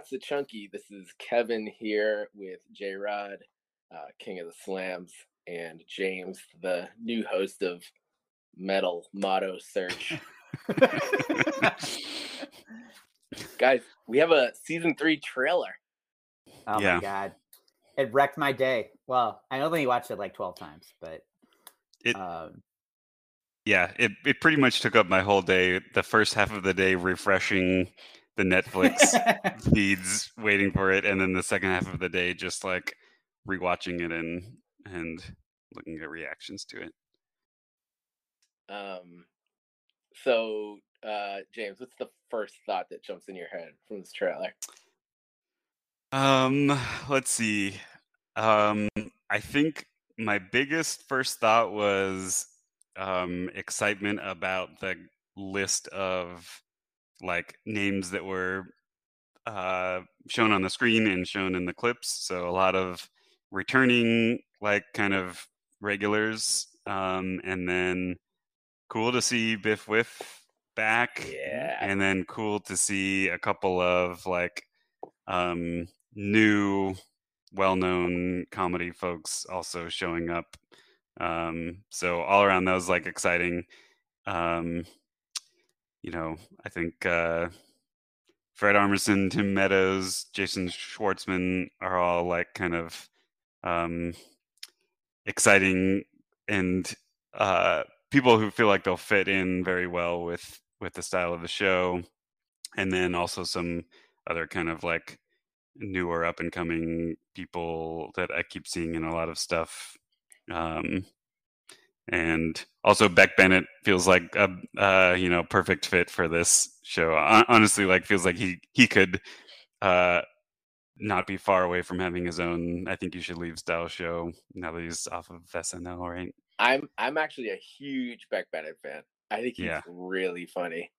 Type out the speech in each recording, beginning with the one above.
welcome That's a Chunky. This is Kevin here with J Rod, uh, King of the Slams, and James, the new host of Metal Motto Search. Guys, we have a season three trailer. Oh Yeah. my god. It wrecked my day. Well, I only watched it like 12 times, but It- um Yeah, it, it pretty much took up my whole day. The first half of the day refreshing the Netflix feeds, waiting for it, and then the second half of the day just like rewatching it and and looking at reactions to it. Um, so, uh, James, what's the first thought that jumps in your head from this trailer? Um, let's see. Um, I think my biggest first thought was um excitement about the list of like names that were uh shown on the screen and shown in the clips. So a lot of returning like kind of regulars um and then cool to see Biff Wiff back Yeah. and then cool to see a couple of like um new well-known comedy folks also showing up um so all around that was like exciting um you know i think uh fred armisen tim meadows jason schwartzman are all like kind of um exciting and uh people who feel like they'll fit in very well with with the style of the show and then also some other kind of like newer up and coming people that I keep seeing in a lot of stuff. Um, and also Beck Bennett feels like a uh, you know perfect fit for this show. Honestly, like feels like he he could uh, not be far away from having his own. I think you should leave style show now that he's off of SNL, right? I'm I'm actually a huge Beck Bennett fan. I think he's Yeah. really funny.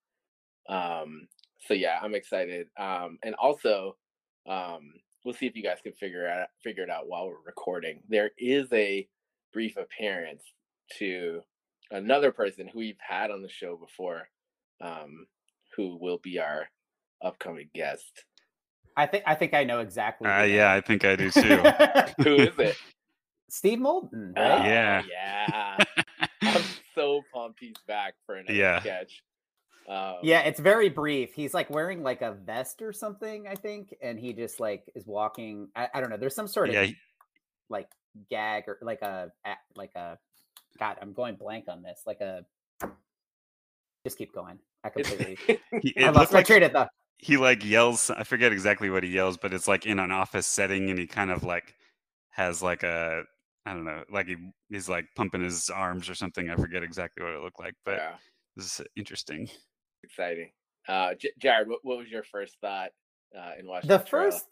Um, so yeah, I'm excited. Um, and also, um, we'll see if you guys can figure out figure it out while we're recording. There is a brief appearance to another person who we've had on the show before, um, who will be our upcoming guest. I think I think I know exactly. Uh, yeah, I think I do too. Who is it? Steve Molden, Oh, right? Yeah. yeah. I'm so pumped he's back for another Yeah. sketch. Um, Yeah, it's very brief. He's like wearing like a vest or something, I think, and he just like is walking. I, I don't know. There's some sort of yeah, he- like gag or like a a- like a. God, I'm going blank on this. Like a. Just keep going. I completely. he, I it lost my like train of thought. he like yells i forget exactly what he yells but it's like in an office setting and he kind of like has like a i don't know like he he's like pumping his arms or something i forget exactly what it looked like but yeah, this is interesting exciting. Uh, J- Jared, what, what was your first thought uh, in watching the trailer? first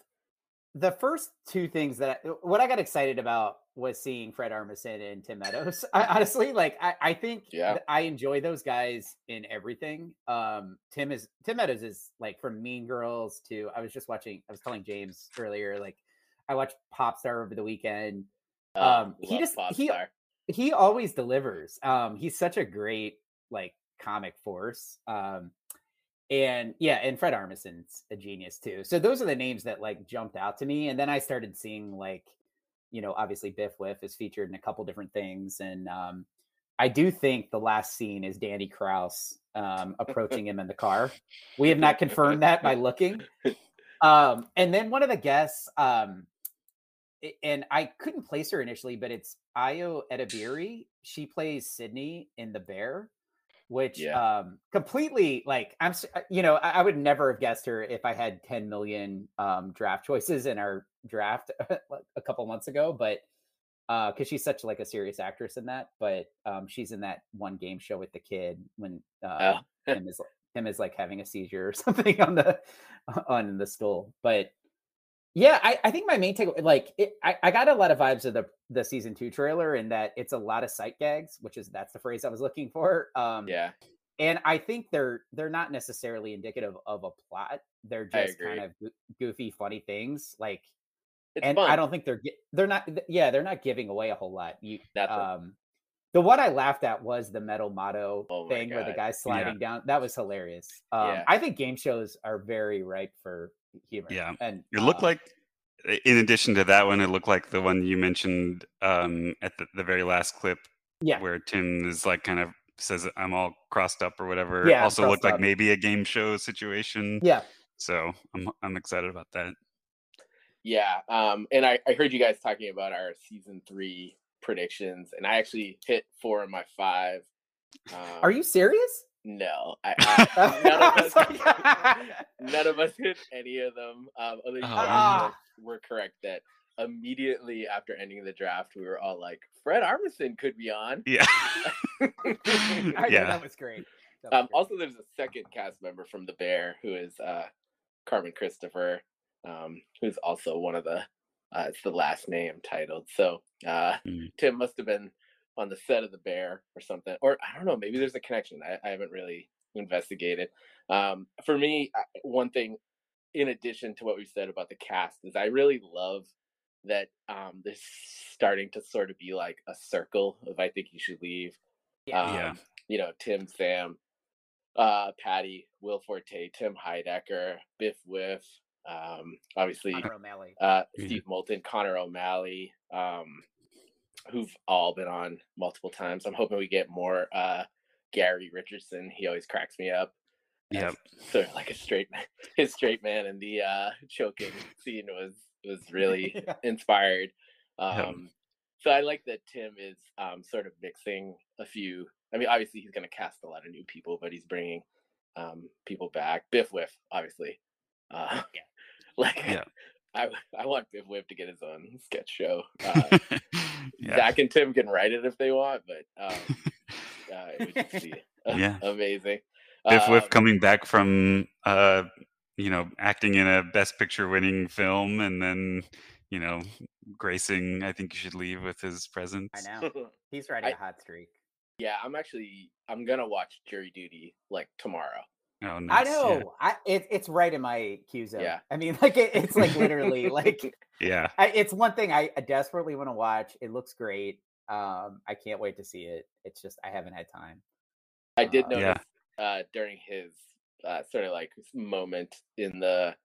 the first two things that I, what I got excited about was seeing Fred Armisen and Tim Meadows. I, honestly, like I, I think Yeah. I enjoy those guys in everything. Um, Tim is Tim Meadows is like from Mean Girls to I was just watching. I was telling James earlier, like I watched Popstar over the weekend. Oh, um, he just- he-. He always delivers. Um, he's such a great like comic force. Um, and yeah, and Fred Armisen's a genius too. So those are the names that like jumped out to me. And then I started seeing like, you know, obviously Biff Wiff is featured in a couple different things. And um, I do think the last scene is Danny Kraus um, approaching him in the car. We have not confirmed that by looking. Um, and then one of the guests, um, and I couldn't place her initially, but it's Ayo Edebiri. She plays Sydney in The Bear, which Yeah. um completely like I'm uh, you know I, I would never have guessed her if I had 10 million um draft choices in our draft a couple months ago, but uh because she's such like a serious actress in that, but um she's in that one game show with the kid when uh Oh. him is him is like having a seizure or something on the on the stool. But yeah, I, I think my main take like it, I, I got a lot of vibes of the the season two trailer in that it's a lot of sight gags, which is that's the phrase I was looking for. Um Yeah, and I think they're they're not necessarily indicative of a plot. They're just kind of goofy, funny things. Like, it's and fun. I don't think they're they're not yeah they're not giving away a whole lot. You Nothing. um, The one I laughed at was the metal motto Oh my thing where the guy's sliding down. That was hilarious. Um, Yeah. I think game shows are very ripe for humor. Yeah. and It looked uh, like, in addition to that one, it looked like the one you mentioned um, at the, the very last clip, yeah, where Tim is like kind of says I'm all crossed up or whatever. Yeah, also looked crossed like maybe a game show situation. yeah. So I'm I'm excited about that. Yeah, um, and I, I heard you guys talking about our season three predictions, and I actually hit four of my five. Um, Are you serious? No, I, I, none, of us, like- none of us hit any of them. Um, other than you Oh, guys man. were, were correct that immediately after ending the draft, we were all like, "Fred Armisen could be on." Yeah. I yeah. that was great. That was Um, great. also, there's a second cast member from The Bear who is uh, Carmen Christopher, um, who's also one of the. Uh, it's the last name titled. So uh, Mm. Tim must have been on the set of The Bear or something, or I don't know. Maybe there's a connection. I, I haven't really investigated. Um, for me, one thing, in addition to what we said about the cast, is I really love that um, this starting to sort of be like a circle of I think you should leave. Yeah. Um, Yeah. You know, Tim, Sam, uh, Patti, Will Forte, Tim Heidecker, Biff Wiff, um, obviously Connor O'Malley. uh, Steve Moulton, Connor O'Malley, um, who've all been on multiple times. I'm hoping we get more uh, Gary Richardson. He always cracks me up. as Yep. Sort of like a straight man, his straight man and the uh, choking scene was was really Yeah. inspired. Yep. Um, so I like that Tim is um, sort of mixing a few. I mean, obviously he's going to cast a lot of new people, but he's bringing um, people back. Biff Wiff, obviously. Uh, Yeah. Like, Yeah. I I want Biff Wiff to get his own sketch show. Uh, yeah. Zach and Tim can write it if they want, but um, uh, it would just be Yeah. amazing. Biff Wiff Um, coming back from uh you know acting in a best picture winning film and then you know gracing I think you should leave with his presence. I know. He's riding I- a hot streak. yeah, I'm actually I'm gonna watch Jury Duty like tomorrow. Oh, I nice. Yeah. know. I it, it's right in my queue zone. Yeah. I mean, like it, it's like literally like Yeah. I, it's one thing I desperately want to watch. It looks great. Um, I can't wait to see it. It's just I haven't had time. I did Uh, notice Yeah. uh, during his uh, sort of like moment in the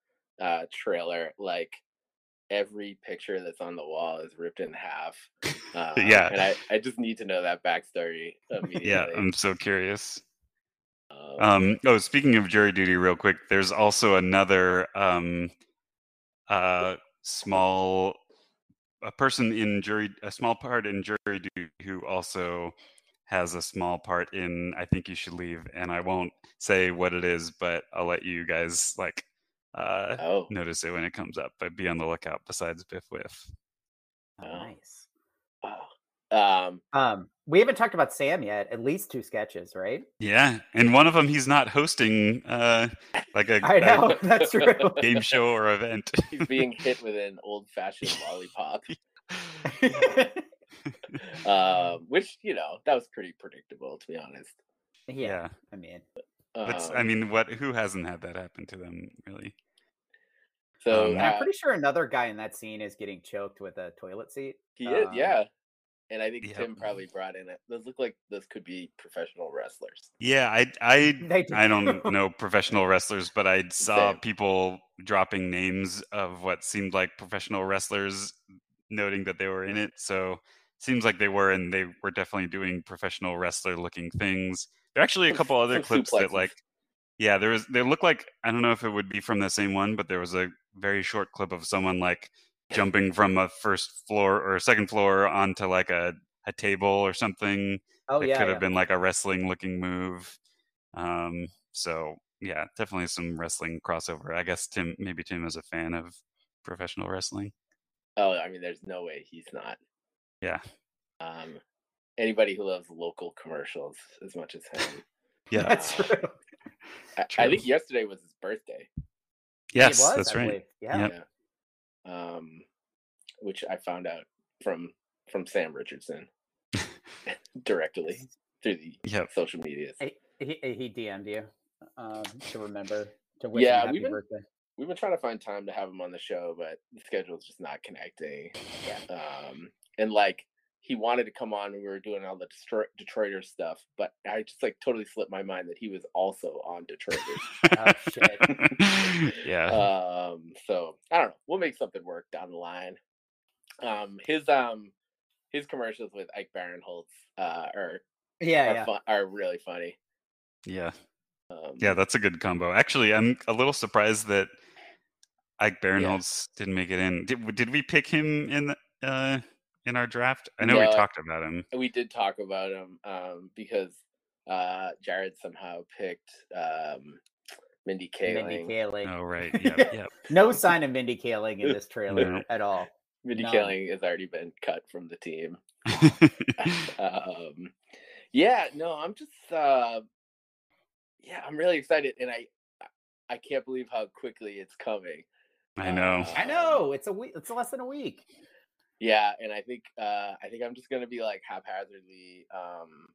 uh, trailer, like every picture that's on the wall is ripped in half. Uh, Yeah. and I, I just need to know that backstory immediately. Yeah, I'm so curious. Um, Um, oh, speaking of jury duty, real quick, there's also another um, uh, small a person in jury, a small part in jury duty who also has a small part in I think you should leave, and I won't say what it is, but I'll let you guys like uh, oh, notice it when it comes up. But be on the lookout. Besides Biff Wiff, Oh, Oh. nice. Um, Um, we haven't talked about Sam yet. At least two sketches, right? yeah, and one of them he's not hosting uh, like a, I a know that's true. game show or event. he's being hit with an old fashioned lollipop. Um, which, you know, that was pretty predictable, to be honest. yeah, yeah. I mean, That's, I Um, mean, what? Who hasn't had that happen to them, really? so um, and I'm uh, pretty sure another guy in that scene is getting choked with a toilet seat. he is, um, yeah. And I think Yep. Tim probably brought in it. Those look like those could be professional wrestlers. Yeah, I, I, They I don't know professional wrestlers, but I saw Same. people dropping names of what seemed like professional wrestlers, noting that they were in it. So seems like they were, and they were definitely doing professional wrestler-looking things. There are actually a couple other some clips that, like, yeah, there was. They look like I don't know if it would be from the same one, but there was a very short clip of someone like jumping from a first floor or second floor onto like a a table or something Oh it yeah, could yeah. have been like a wrestling looking move. Um, so yeah, definitely some wrestling crossover. I guess Tim, maybe Tim is a fan of professional wrestling. Oh, I mean, there's no way he's not. Yeah. Um, anybody who loves local commercials as much as him. Yeah. That's true. I, I think yesterday was his birthday. yes, was, that's I right. believe. Yeah. Yep. Yeah. Um, which I found out from from Sam Richardson directly through the Yep. social medias. He, he, he DM'd you um, to remember to wish Yeah, him happy we've been- birthday. We've been trying to find time to have him on the show, but the schedule's just not connecting. Yeah. Um, and like he wanted to come on and we were doing all the Detroit, Detroiter stuff, but I just like totally slipped my mind that he was also on Detroiters. Oh shit. yeah. um, so I don't know. We'll make something work down the line. Um, his um, his commercials with Ike Barinholtz uh, are Yeah, are, yeah. fun, are really funny. yeah. Um, Yeah, that's a good combo. Actually, I'm a little surprised that Ike Barinholtz didn't make it in. Did did we pick him in the, uh in our draft? I know we talked about him. we did talk about him um, because uh, Jared somehow picked um, Mindy Kaling. Mindy Kaling. Oh right. Yep. Yep. No sign of Mindy Kaling in this trailer No. at all. Mindy None. Kaling has already been cut from the team. um, yeah, no, I'm just uh, yeah, I'm really excited, and I I can't believe how quickly it's coming. I know. I know it's a week. It's less than a week. Yeah, and I think uh, I think I'm just gonna be like haphazardly um,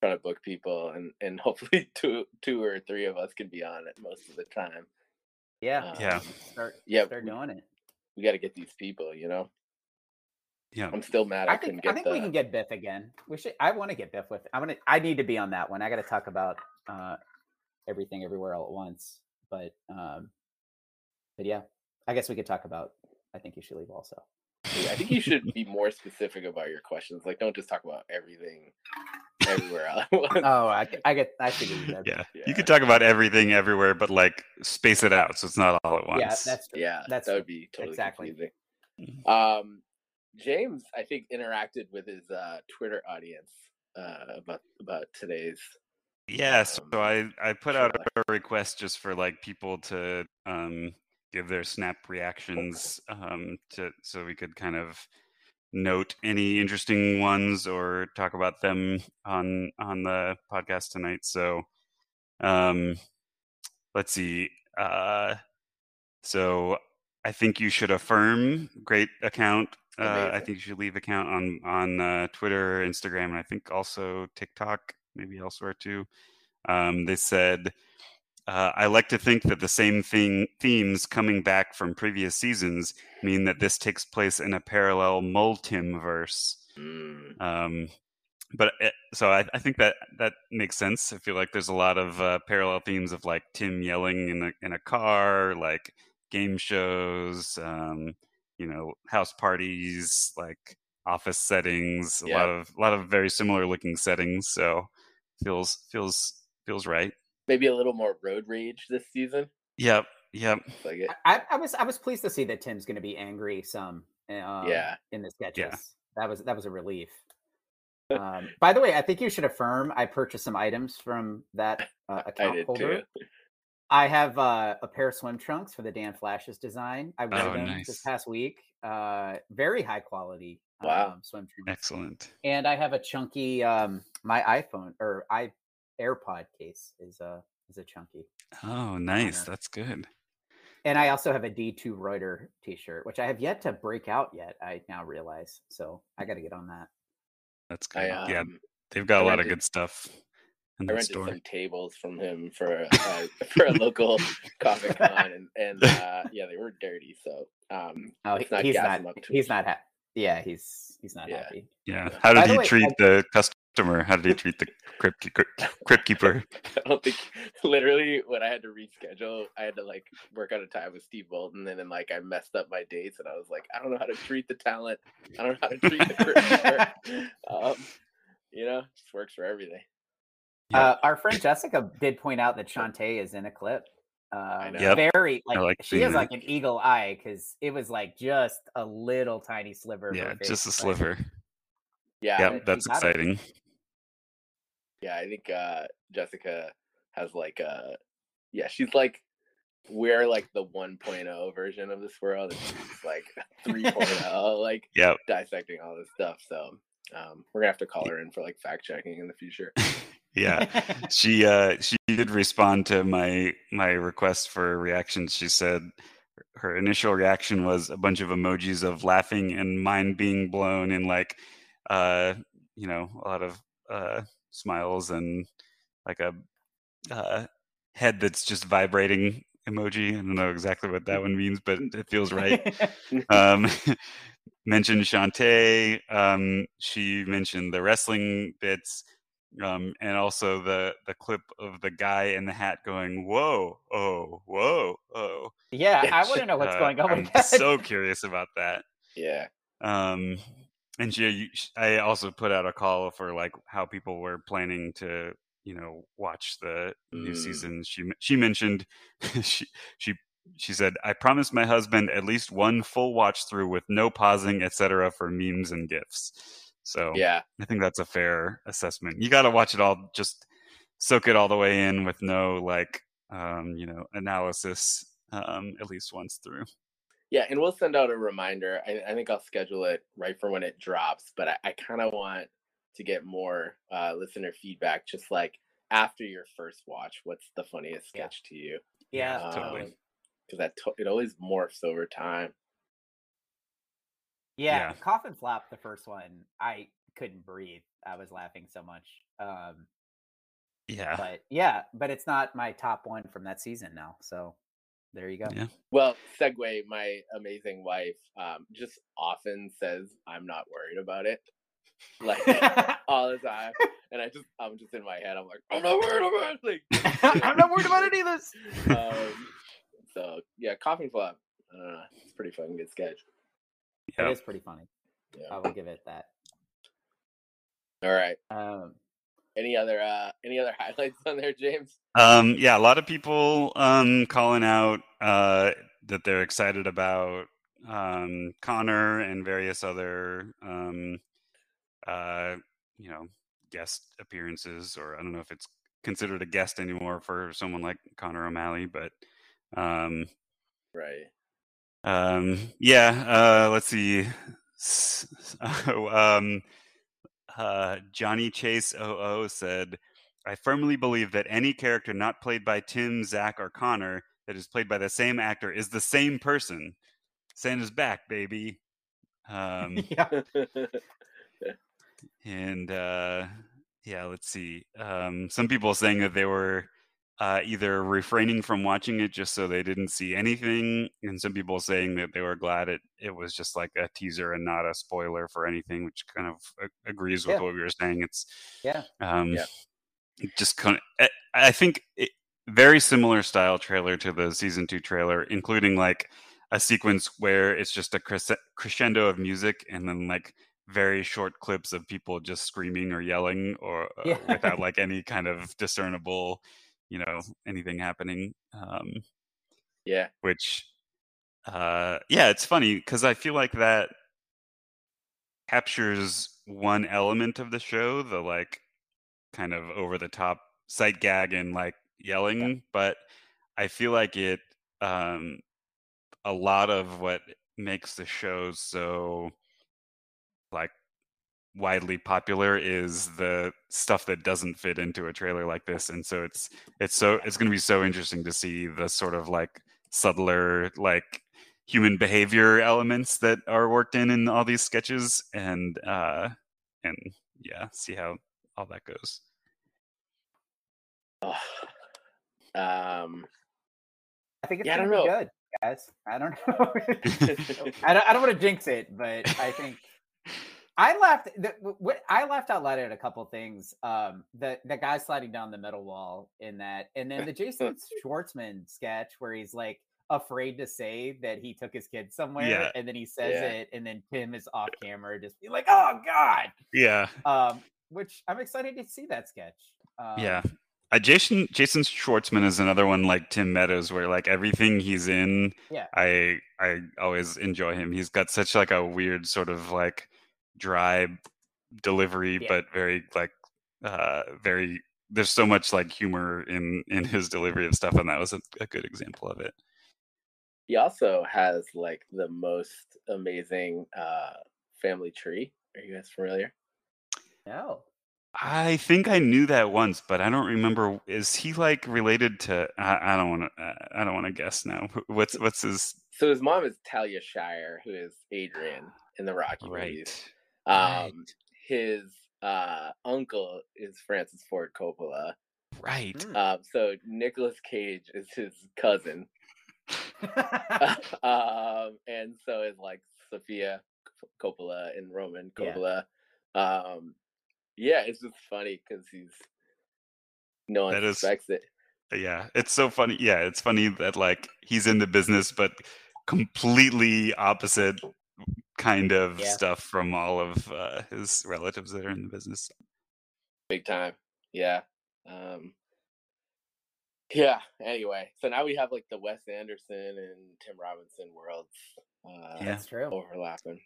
trying to book people, and and hopefully two two or three of us can be on it most of the time. Yeah. Yeah. Um, Start. yeah, Start doing it. we got to get these people. You know, Yeah. I'm still mad I, I think I think the. we can get Biff again. We should. I want to get Biff with. I want to. I need to be on that one. I got to talk about uh, everything everywhere all at once. But um, but yeah, I guess we could talk about. I think you should leave also. I think you should be more specific about your questions. Like, don't just talk about everything everywhere all at once. Oh, I, I get. I figured you did. Yeah. Yeah. You could talk about everything everywhere, but like space it out so it's not all at once. Yeah, that's yeah, That's that would be totally exactly. confusing. Mhm. Um, James, I think, interacted with his uh, Twitter audience uh, about about today's. Yeah, so um, I I put out a request just for like people to um give their snap reactions um to so we could kind of note any interesting ones or talk about them on on the podcast tonight. So um let's see. Uh so I think you should affirm great account. Uh, I think you should leave account on on uh, Twitter, Instagram, and I think also TikTok, maybe elsewhere too. Um, they said, uh, "I like to think that the same thing themes coming back from previous seasons mean that this takes place in a parallel Multim verse." Mm, Um, but it, so I, I think that that makes sense. I feel like there's a lot of uh, parallel themes of like Tim yelling in a in a car, like game shows, um, you know, house parties, like office settings. A Yeah. lot of a lot of very similar looking settings. So feels feels feels right. Maybe a little more road rage this season. Yep. Yep. Like. I, I was I was pleased to see that Tim's going to be angry some. Um, Yeah. In the sketches. Yeah. That was that was a relief. Um, by the way, I think you should affirm I purchased some items from that uh, I account did holder. too. I have uh, a pair of swim trunks for the Dan Flashes design. I wore Oh, them nice. this past week. Uh, very high quality Wow. um, swim trunks. Excellent. And I have a chunky um, my iPhone or i AirPod case is a is a chunky. Oh, nice. Honor. That's good. And I also have a D2 Reuter t-shirt, which I have yet to break out yet. I now realize, so I got to get on that. That's good. I um, yeah, they've got a I lot of good stuff in I the rented store. some tables from him for uh, for a local Comic Con, and, and uh, yeah, they were dirty. So um, Oh, let's he- not he's not. up too He's much. not happy. Yeah, he's he's not Yeah. happy. Yeah. Yeah. How By did the he way, treat I- the customer? How did he treat the crypt, crypt, crypt keeper? I don't think literally when I had to reschedule, I had to like work out a time with Steve Bolton, and then like I messed up my dates, and I was like, I don't know how to treat the talent. I don't know how to treat the crew. um, you know, just works for everything. Yep. Uh, our friend Jessica did point out that Shantae is in a clip. Uh, know. Yep. Very like, like she seeing has like an eagle eye because it was like just a little tiny sliver. Yeah, just a sliver. Yeah, Yep, that's exciting. it. Yeah. I think uh, Jessica has like uh yeah, she's like we're like the 1.0 version of this world, and she's like 3.0, like Yep. dissecting all this stuff. So um, we're gonna have to call her in for like fact checking in the future. Yeah. she uh she did respond to my my request for a reaction. She said her initial reaction was a bunch of emojis of laughing and mind being blown and like uh you know a lot of uh smiles and like a uh head that's just vibrating emoji. I don't know exactly what that one means, but it feels right. um mentioned Shantae. Um, she mentioned the wrestling bits, um, and also the the clip of the guy in the hat going, "Whoa, oh, whoa, oh." Yeah, I want to know what's Uh, going on I'm that. so curious about that. Yeah. Um, and she, I also put out a call for like how people were planning to, you know, watch the new Mm. season. She she mentioned she she she said, "I promised my husband at least one full watch through with no pausing, etc., for memes and gifs." So Yeah. I think that's a fair assessment. You got to watch it all, just soak it all the way in with no like, um, you know, analysis um, at least once through. Yeah, and we'll send out a reminder. I, I think I'll schedule it right for when it drops, but I, I kind of want to get more uh, listener feedback, just like after your first watch, what's the funniest Yeah. sketch to you? yeah, totally. Because that to- it always morphs over time. yeah, Yeah. Coffin flop. the first one, I couldn't breathe. I was laughing so much. Um, Yeah. but yeah, but it's not my top one from that season now. So there you go. Yeah. Well, segue. My amazing wife um, just often says, "I'm not worried about it," like all the time, and I just I'm just in my head. I'm like, "I'm not worried about it." Like, I'm not worried about any of this. um, so yeah, coffin flap. I. It's pretty fucking good sketch. It Yeah. is pretty funny. Yeah. I will give it that. All right. Um, Any other uh any other highlights on there, James? Um, yeah, a lot of people um, calling out uh, that they're excited about um, Connor and various other, um, uh, you know, guest appearances, or I don't know if it's considered a guest anymore for someone like Connor O'Malley, but um, Right. um, yeah, uh, let's see. S- um, uh, Johnny Chase 00 said, I firmly believe that any character not played by Tim, Zach, or Connor that is played by the same actor is the same person. Santa's back, baby. Um, yeah. and uh, yeah, let's see. Um, some people saying that they were uh, either refraining from watching it just so they didn't see anything, and some people saying that they were glad it it was just like a teaser and not a spoiler for anything, which kind of a- agrees with Yeah. what we were saying. It's Yeah. um, Yeah. just kind of. I, I think it, very similar style trailer to the season two trailer, including like a sequence where it's just a cres- crescendo of music and then like very short clips of people just screaming or yelling or uh, Yeah. without like any kind of discernible you know anything happening um yeah. which uh yeah it's funny because i feel like that captures one element of the show the like kind of over the top sight gag and like yelling but i feel like it um a lot of what makes the show so widely popular is the stuff that doesn't fit into a trailer like this and so it's it's so it's going to be so interesting to see the sort of like subtler like human behavior elements that are worked in in all these sketches and uh and yeah see how all that goes Oh. Um I think it's Yeah, I gonna be know. good, guys. I don't know. I don't. I don't want to jinx it, but I think I laughed. I laughed out loud at a couple things. Um, the the guy sliding down the middle wall in that, and then the Jason Schwartzman sketch where he's like afraid to say that he took his kid somewhere, Yeah. and then he says Yeah. it, and then Tim is off camera, just be like, "Oh God." yeah Um, which I'm excited to see that sketch. Um, yeah uh, jason jason schwartzman is another one like tim meadows where like everything he's in Yeah. i i always enjoy him he's got such like a weird sort of like dry delivery Yeah. but very like uh very there's so much like humor in in his delivery of stuff and that was a, a good example of it he also has like the most amazing uh family tree. Are you guys familiar? No. i think i knew that once but i don't remember is he like related to i, I don't want to i don't want to guess now what's what's his So his mom is Talia Shire, who is Adrian in the Rocky right movies. Right. Um his uh uncle is Francis Ford Coppola. right Mm. Um so Nicolas Cage is his cousin. um, and so is like Sofia Coppola and Roman Coppola. Yeah, um, yeah it's just funny because he's no one that suspects is, it. Yeah, it's so funny. Yeah, it's funny that like he's in the business, but completely opposite kind of yeah. stuff from all of uh, his relatives that are in the business. Big time. Yeah. Um, yeah. Anyway, so now we have like the Wes Anderson and Tim Robinson worlds. Uh, yeah, that's true. Overlapping.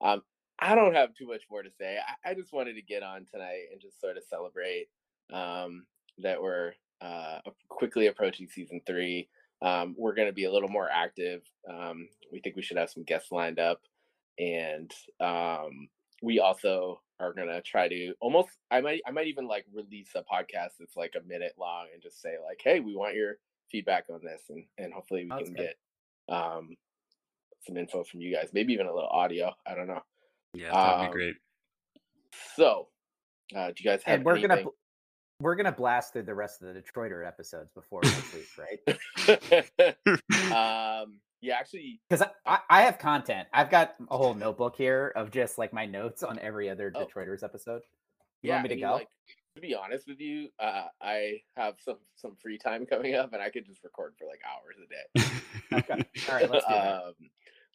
Um, I don't have too much more to say. I, I, just wanted to get on tonight and just sort of celebrate um, that we're uh, quickly approaching season three. Um, we're going to be a little more active. Um, we think we should have some guests lined up, and um, we also are going to try to almost. I might. I might even like release a podcast that's like a minute long and just say like, "Hey, we want your feedback on this," and and hopefully we that's can good. get um, some info from you guys. Maybe even a little audio. I don't know. Yeah, that'd be um, great. So, uh, do you guys have? And we're anything? gonna we're gonna blast through the rest of the Detroiter episodes before next week, right? um, yeah, actually, because I, I, have content. I've got a whole notebook here of just like my notes on every other oh. Detroiters episode. You yeah, want me to I mean, go? Like, to be honest with you, uh, I have some some free time coming up, and I could just record for like hours a day. okay, all right, let's do that. Um,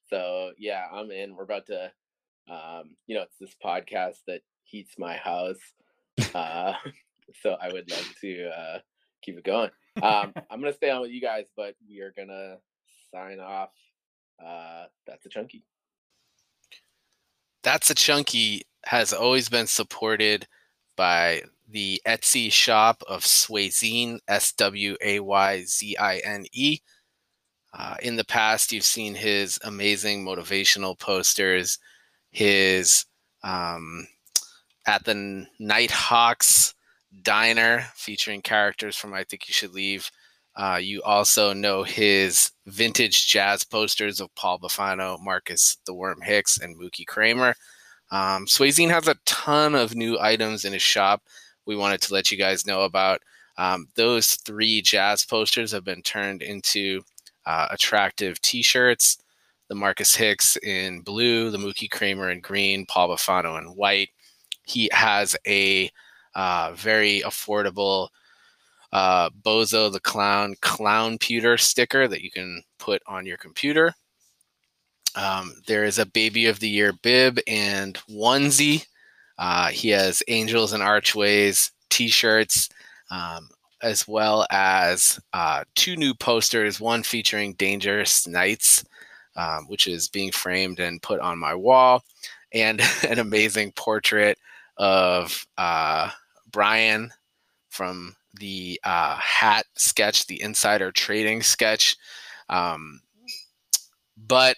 so yeah, I'm in. We're about to, um, you know, it's this podcast that heats my house. Uh, so I would love to uh, keep it going. Um, I'm gonna stay on with you guys, but we are gonna sign off. Uh, that's a chunky. That's a chunky has always been supported by the Etsy shop of Swayzine, S W A Y Z I N E. Uh, in the past, you've seen his amazing motivational posters, his um, at the Nighthawks Diner featuring characters from I Think You Should Leave. Uh, you also know his vintage jazz posters of Paul Bufano, Marcus the Worm Hicks, and Mookie Kramer. Um, has a ton of new items in his shop. We wanted to let you guys know about. Um, those three jazz posters have been turned into uh, attractive T-shirts. The Marcus Hicks in blue, the Mookie Kramer in green, Paul Bufano in white. He has a uh, very affordable uh, Bozo the Clown Clown Pewter sticker that you can put on your computer. Um, there is a Baby of the Year bib and onesie. Uh, he has Angels and Archways t shirts, um, as well as uh, two new posters one featuring Dangerous Knights, um, which is being framed and put on my wall, and an amazing portrait of uh, Brian from the uh, hat sketch, the insider trading sketch. Um, but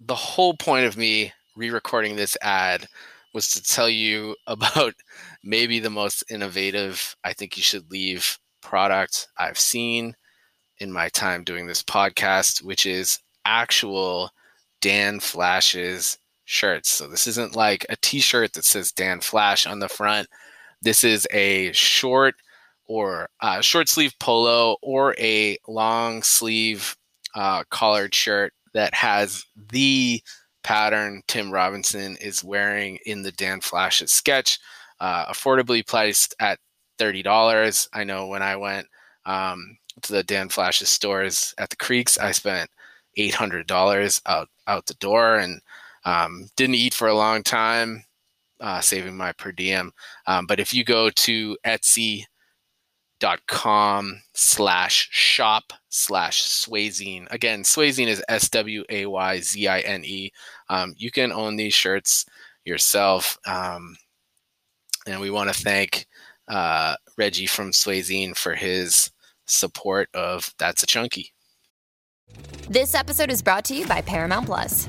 the whole point of me re-recording this ad was to tell you about maybe the most innovative I think you should leave product I've seen in my time doing this podcast, which is actual Dan Flash's shirts. So this isn't like a t-shirt that says Dan Flash on the front. This is a short or uh, short sleeve polo or a long sleeve uh, collared shirt that has the pattern Tim Robinson is wearing in the Dan Flash's sketch, uh, affordably priced at thirty dollars. I know when I went um, to the Dan Flash's stores at the Creeks, I spent eight hundred dollars out out the door and um, didn't eat for a long time uh, saving my per diem. Um, but if you go to etsy.com slash shop slash Swayzine, again, Swayzine is S W A Y Z I N E. Um, you can own these shirts yourself. Um, and we want to thank uh, Reggie from Swayzine for his support of That's a Chunky. This episode is brought to you by Paramount Plus.